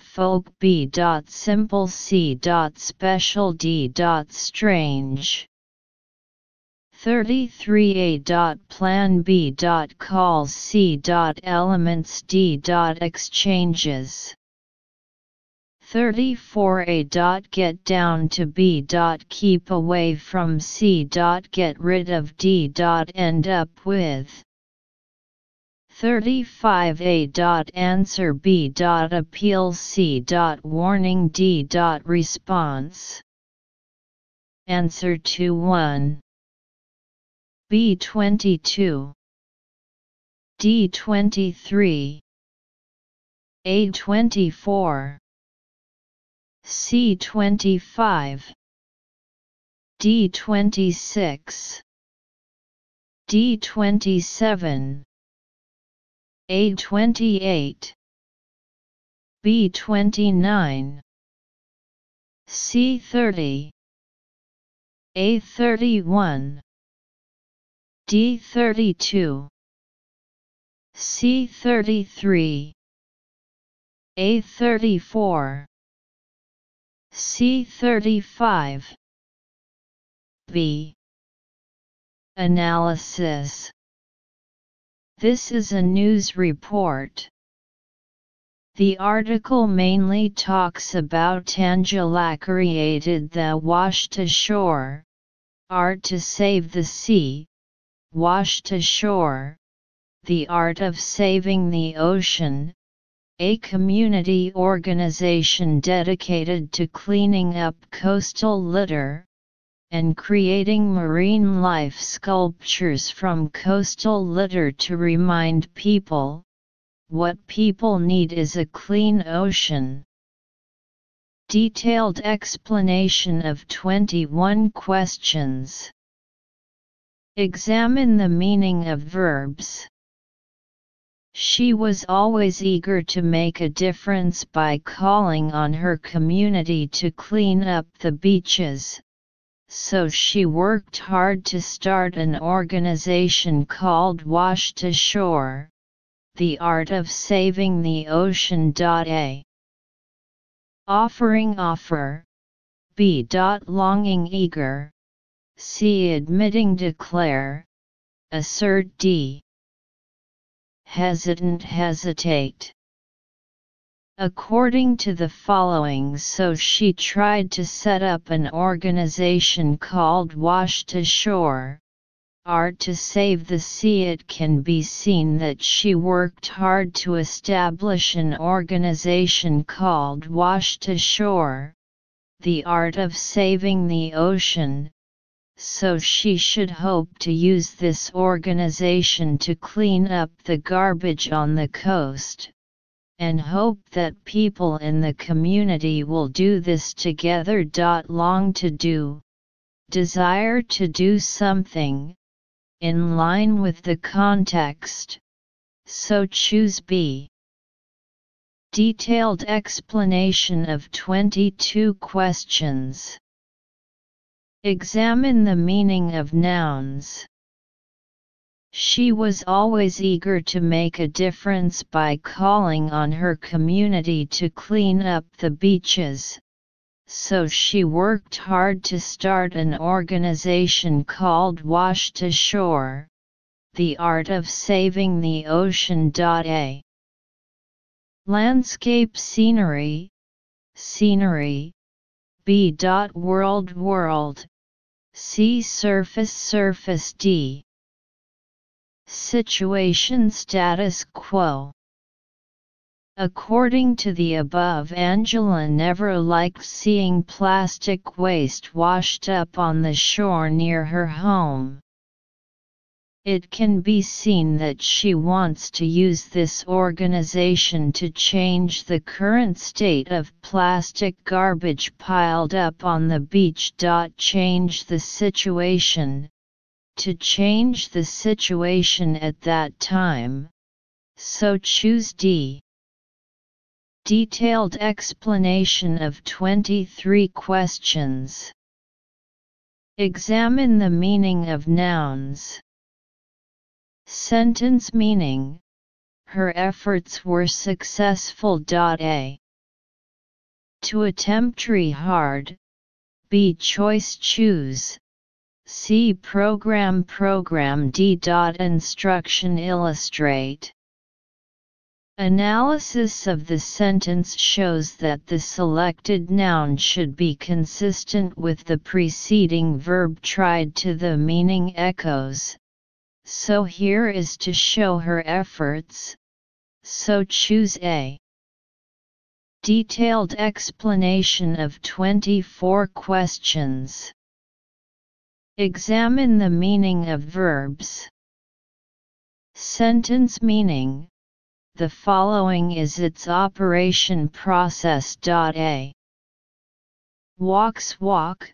Folk B. dot Simple C. dot Special D. dot Strange 33a. dot Plan B. dot Calls C. dot Elements D. dot Exchanges 34a. dot Get down to B. dot Keep away from C. dot Get rid of D. dot End up with 35a. Answer B. Appeal C. Warning D. Response Answer to 1 B22 D23 A24 C25 D26 D27 A28 B29 C30 A31 D32 C33 A34 C35 B. Analysis This is a news report. The article mainly talks about Tangela created the washed ashore, art to save the sea, washed ashore, the art of saving the ocean, a community organization dedicated to cleaning up coastal litter, and creating marine life sculptures from coastal litter to remind people, what people need is a clean ocean. Detailed explanation of 21 questions. Examine the meaning of verbs. She was always eager to make a difference by calling on her community to clean up the beaches, so she worked hard to start an organization called Washed Ashore, the art of saving the ocean. A offering offer, B. Longing eager, C. Admitting declare, assert D. Hesitant hesitate. According to the following so she tried to set up an organization called Washed Ashore, Art to Save the Sea It can be seen that she worked hard to establish an organization called Washed Ashore, the art of saving the ocean, so she should hope to use this organization to clean up the garbage on the coast, and hope that people in the community will do this together. Long to do, desire to do something, in line with the context, so choose B. Detailed explanation of 22 questions. Examine the meaning of nouns. She was always eager to make a difference by calling on her community to clean up the beaches, so she worked hard to start an organization called Washed Ashore, the art of saving the ocean. A. Landscape scenery, scenery, B. World World, Sea surface surface D. Situation status quo. According to the above Angela never liked seeing plastic waste washed up on the shore near her home it can be seen that she wants to use this organization to change the current state of plastic garbage piled up on the beach. Change the situation. To change the situation at that time, so choose D. Detailed explanation of 23 questions. Examine the meaning of nouns. Sentence meaning her efforts were successful. A. To attempt try hard, B. Choice choose, C. Program program D. Instruction illustrate Analysis of the sentence shows that the selected noun should be consistent with the preceding verb tried to the meaning echoes. So here is to show her efforts. So choose A. Detailed explanation of 24 questions. Examine the meaning of verbs. Sentence meaning the following is its operation process. A. Walks walk,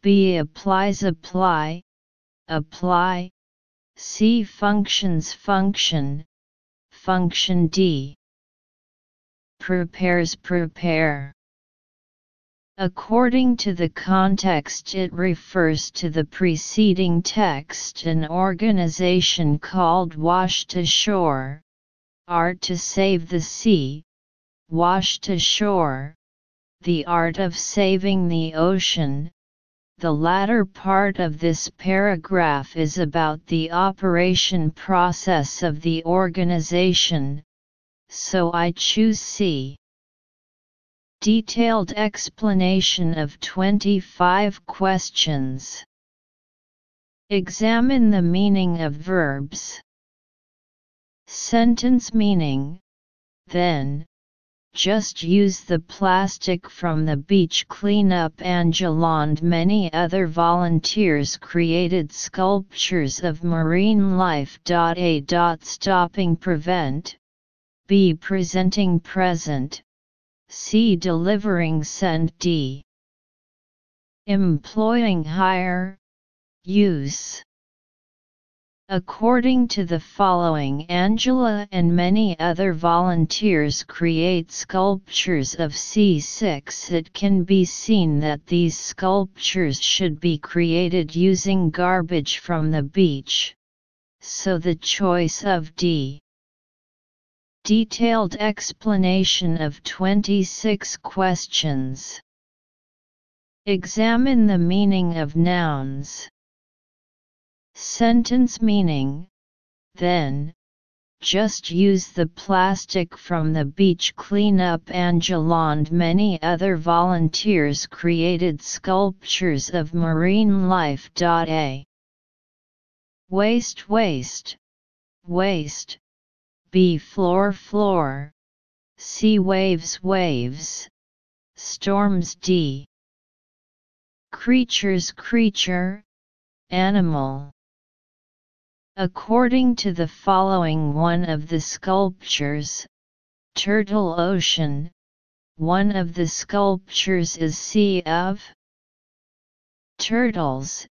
B applies apply, apply, C functions function, function D. Prepares prepare. According to the context it refers to the preceding text an organization called Washed Ashore, art to save the sea, washed ashore, the art of saving the ocean. The latter part of this paragraph is about the operation process of the organization, so I choose C. Detailed explanation of 25 questions. Examine the meaning of verbs. Sentence meaning, then, just use the plastic from the beach cleanup Angela and many other volunteers created sculptures of marine life. A. Stopping prevent, B. Presenting present, C. Delivering send D. Employing hire, use. According to the following Angela and many other volunteers create sculptures of C6 it can be seen that these sculptures should be created using garbage from the beach. So the choice of D. Detailed explanation of 26 questions. Examine the meaning of nouns. Sentence meaning, then, just use the plastic from the beach cleanup Angela and many other volunteers created sculptures of marine life. A. Waste waste, waste, B floor floor, C waves waves, storms D. Creatures creature, animal. According to the following one of the sculptures, Turtle Ocean, one of the sculptures is Sea of Turtles.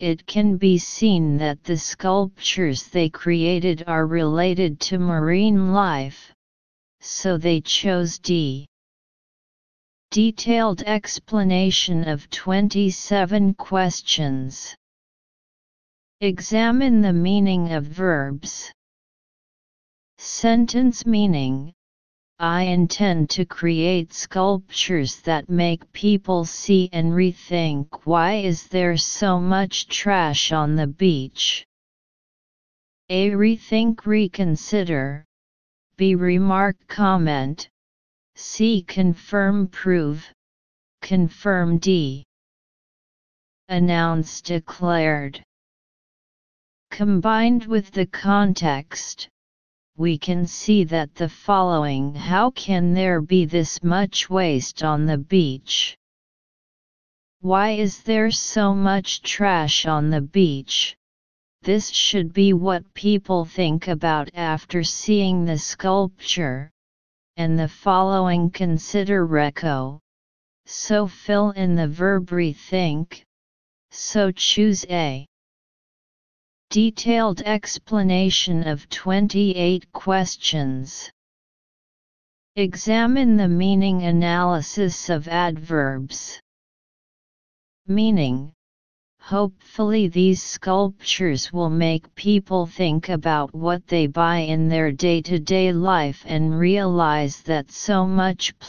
It can be seen that the sculptures they created are related to marine life, so they chose D. Detailed explanation of 27 questions. Examine the meaning of verbs. Sentence meaning I intend to create sculptures that make people see and rethink why is there so much trash on the beach. A. Rethink reconsider. B. Remark comment. C. Confirm prove. Confirm D. Announce declared. Combined with the context, we can see that the following How can there be this much waste on the beach? Why is there so much trash on the beach? This should be what people think about after seeing the sculpture. And the following consider reco. So fill in the verb rethink. So choose A. Detailed explanation of 28 questions. Examine the meaning analysis of adverbs. Meaning Hopefully these sculptures will make people think about what they buy in their day-to-day life and realize that so much